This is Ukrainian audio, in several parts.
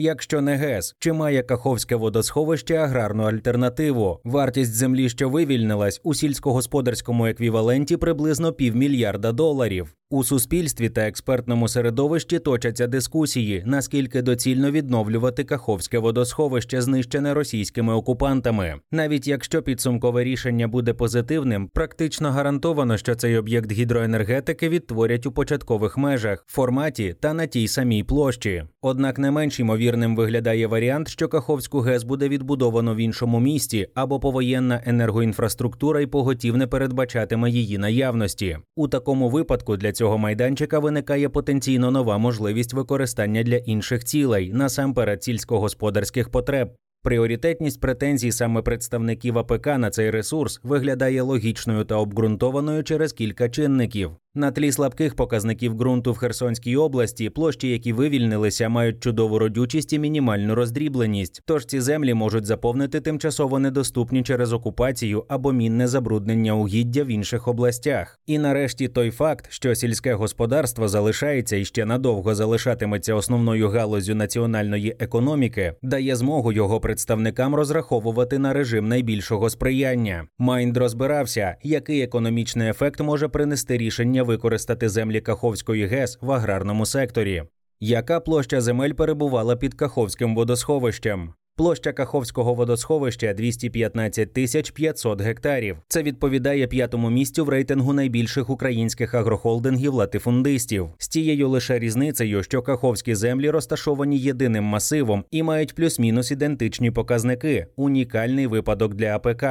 Якщо не ГЕС, чи має Каховське водосховище аграрну альтернативу? Вартість землі, що вивільнилась у сільськогосподарському еквіваленті приблизно півмільярда доларів. У суспільстві та експертному середовищі точаться дискусії, наскільки доцільно відновлювати Каховське водосховище, знищене російськими окупантами. Навіть якщо підсумкове рішення буде позитивним, практично гарантовано, що цей об'єкт гідроенергетики відтворять у початкових межах, форматі та на тій самій площі. Однак не менш ймовірним виглядає варіант, що Каховську ГЕС буде відбудовано в іншому місті або повоєнна енергоінфраструктура і поготів не передбачатиме її наявності. У такому випадку для цього майданчика виникає потенційно нова можливість використання для інших цілей, насамперед сільськогосподарських потреб. Пріоритетність претензій саме представників АПК на цей ресурс виглядає логічною та обґрунтованою через кілька чинників. На тлі слабких показників ґрунту в Херсонській області площі, які вивільнилися, мають чудову родючість і мінімальну роздрібленість. Тож ці землі можуть заповнити тимчасово недоступні через окупацію або мінне забруднення угіддя в інших областях. І нарешті той факт, що сільське господарство залишається і ще надовго залишатиметься основною галузю національної економіки, дає змогу його представникам розраховувати на режим найбільшого сприяння. Майнд розбирався, який економічний ефект може принести рішення використати землі Каховської ГЕС в аграрному секторі. Яка площа земель перебувала під Каховським водосховищем? Площа Каховського водосховища 215 тисяч 500 гектарів. Це відповідає п'ятому місцю в рейтингу найбільших українських агрохолдингів латифундистів з тією лише різницею, що каховські землі розташовані єдиним масивом і мають плюс-мінус ідентичні показники унікальний випадок для АПК.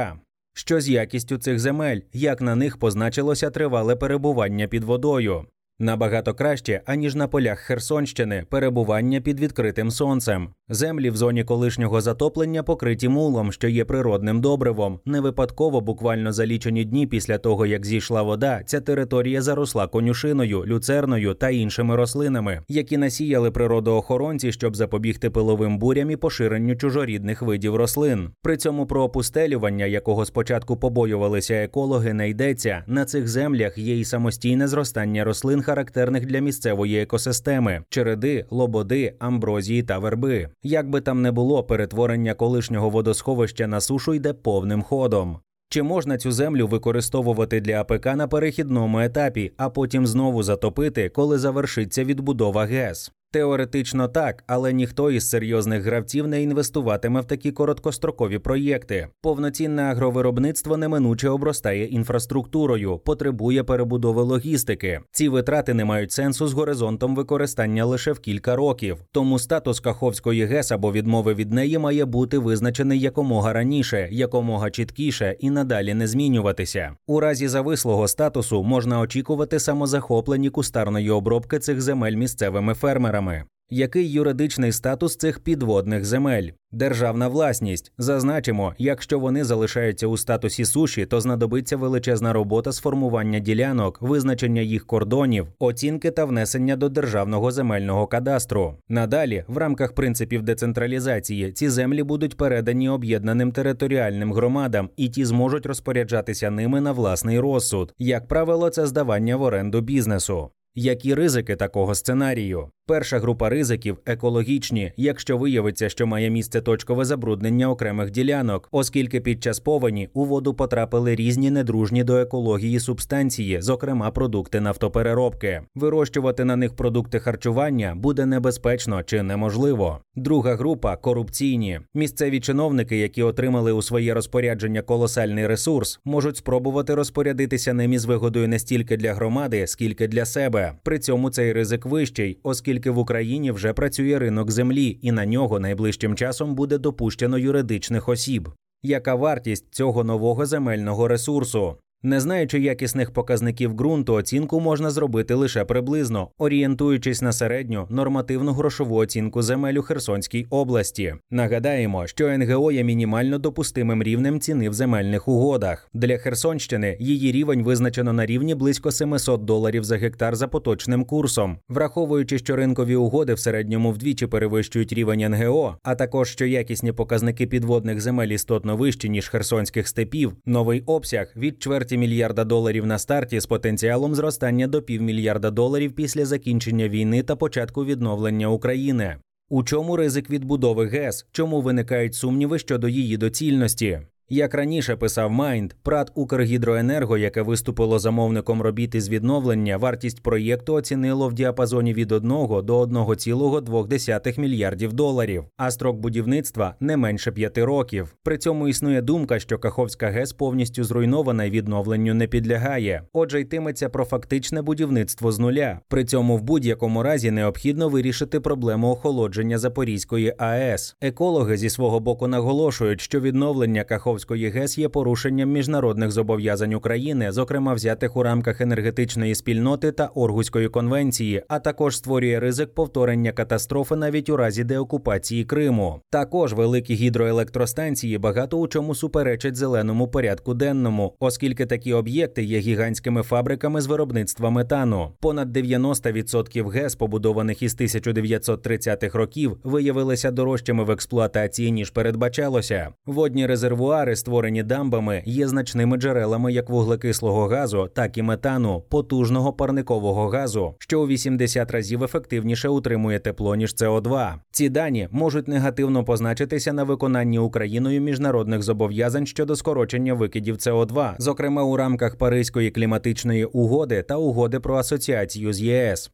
Що з якістю цих земель, як на них позначилося тривале перебування під водою? Набагато краще, аніж на полях Херсонщини, перебування під відкритим сонцем. Землі в зоні колишнього затоплення покриті мулом, що є природним добривом. Не випадково, буквально за лічені дні після того, як зійшла вода, ця територія заросла конюшиною, люцерною та іншими рослинами, які насіяли природоохоронці, щоб запобігти пиловим бурям і поширенню чужорідних видів рослин. При цьому про опустелювання, якого спочатку побоювалися екологи, не йдеться. На цих землях є і самостійне зростання рослин характерних для місцевої екосистеми череди, лободи, амброзії та верби. Як би там не було, перетворення колишнього водосховища на сушу йде повним ходом. Чи можна цю землю використовувати для АПК на перехідному етапі, а потім знову затопити, коли завершиться відбудова ГЕС? Теоретично так, але ніхто із серйозних гравців не інвестуватиме в такі короткострокові проєкти. Повноцінне агровиробництво неминуче обростає інфраструктурою, потребує перебудови логістики. Ці витрати не мають сенсу з горизонтом використання лише в кілька років. Тому статус Каховської ГЕС або відмови від неї має бути визначений якомога раніше, якомога чіткіше і надалі не змінюватися. У разі завислого статусу можна очікувати самозахоплені кустарної обробки цих земель місцевими фермерами фермерами. Який юридичний статус цих підводних земель? Державна власність. Зазначимо, якщо вони залишаються у статусі суші, то знадобиться величезна робота з формування ділянок, визначення їх кордонів, оцінки та внесення до державного земельного кадастру. Надалі, в рамках принципів децентралізації, ці землі будуть передані об'єднаним територіальним громадам, і ті зможуть розпоряджатися ними на власний розсуд. Як правило, це здавання в оренду бізнесу. Які ризики такого сценарію? Перша група ризиків екологічні, якщо виявиться, що має місце точкове забруднення окремих ділянок, оскільки під час повені у воду потрапили різні недружні до екології субстанції, зокрема продукти нафтопереробки. Вирощувати на них продукти харчування буде небезпечно чи неможливо. Друга група корупційні. Місцеві чиновники, які отримали у своє розпорядження колосальний ресурс, можуть спробувати розпорядитися ним із вигодою не стільки для громади, скільки для себе. При цьому цей ризик вищий, оскільки оскільки в Україні вже працює ринок землі, і на нього найближчим часом буде допущено юридичних осіб. Яка вартість цього нового земельного ресурсу? Не знаючи якісних показників ґрунту, оцінку можна зробити лише приблизно, орієнтуючись на середню нормативну грошову оцінку земель у Херсонській області. Нагадаємо, що НГО є мінімально допустимим рівнем ціни в земельних угодах. Для Херсонщини її рівень визначено на рівні близько 700 доларів за гектар за поточним курсом, враховуючи, що ринкові угоди в середньому вдвічі перевищують рівень НГО, а також що якісні показники підводних земель істотно вищі ніж херсонських степів. Новий обсяг від чверть чверті мільярда доларів на старті з потенціалом зростання до півмільярда доларів після закінчення війни та початку відновлення України. У чому ризик відбудови ГЕС? Чому виникають сумніви щодо її доцільності? Як раніше писав Майнд, ПРАТ Укргідроенерго, яке виступило замовником робіт із відновлення, вартість проєкту оцінило в діапазоні від 1 до 1,2 мільярдів доларів, а строк будівництва не менше 5 років. При цьому існує думка, що Каховська ГЕС повністю зруйнована і відновленню не підлягає. Отже, йтиметься про фактичне будівництво з нуля. При цьому в будь-якому разі необхідно вирішити проблему охолодження Запорізької АЕС. Екологи зі свого боку наголошують, що відновлення Каховської Каховської ГЕС є порушенням міжнародних зобов'язань України, зокрема взятих у рамках енергетичної спільноти та Оргуської конвенції, а також створює ризик повторення катастрофи навіть у разі деокупації Криму. Також великі гідроелектростанції багато у чому суперечать зеленому порядку денному, оскільки такі об'єкти є гігантськими фабриками з виробництва метану. Понад 90% ГЕС, побудованих із 1930-х років, виявилися дорожчими в експлуатації ніж передбачалося. Водні резервуари Резервуари, створені дамбами, є значними джерелами як вуглекислого газу, так і метану, потужного парникового газу, що у 80 разів ефективніше утримує тепло ніж СО2. Ці дані можуть негативно позначитися на виконанні Україною міжнародних зобов'язань щодо скорочення викидів СО2, зокрема у рамках Паризької кліматичної угоди та угоди про асоціацію з ЄС.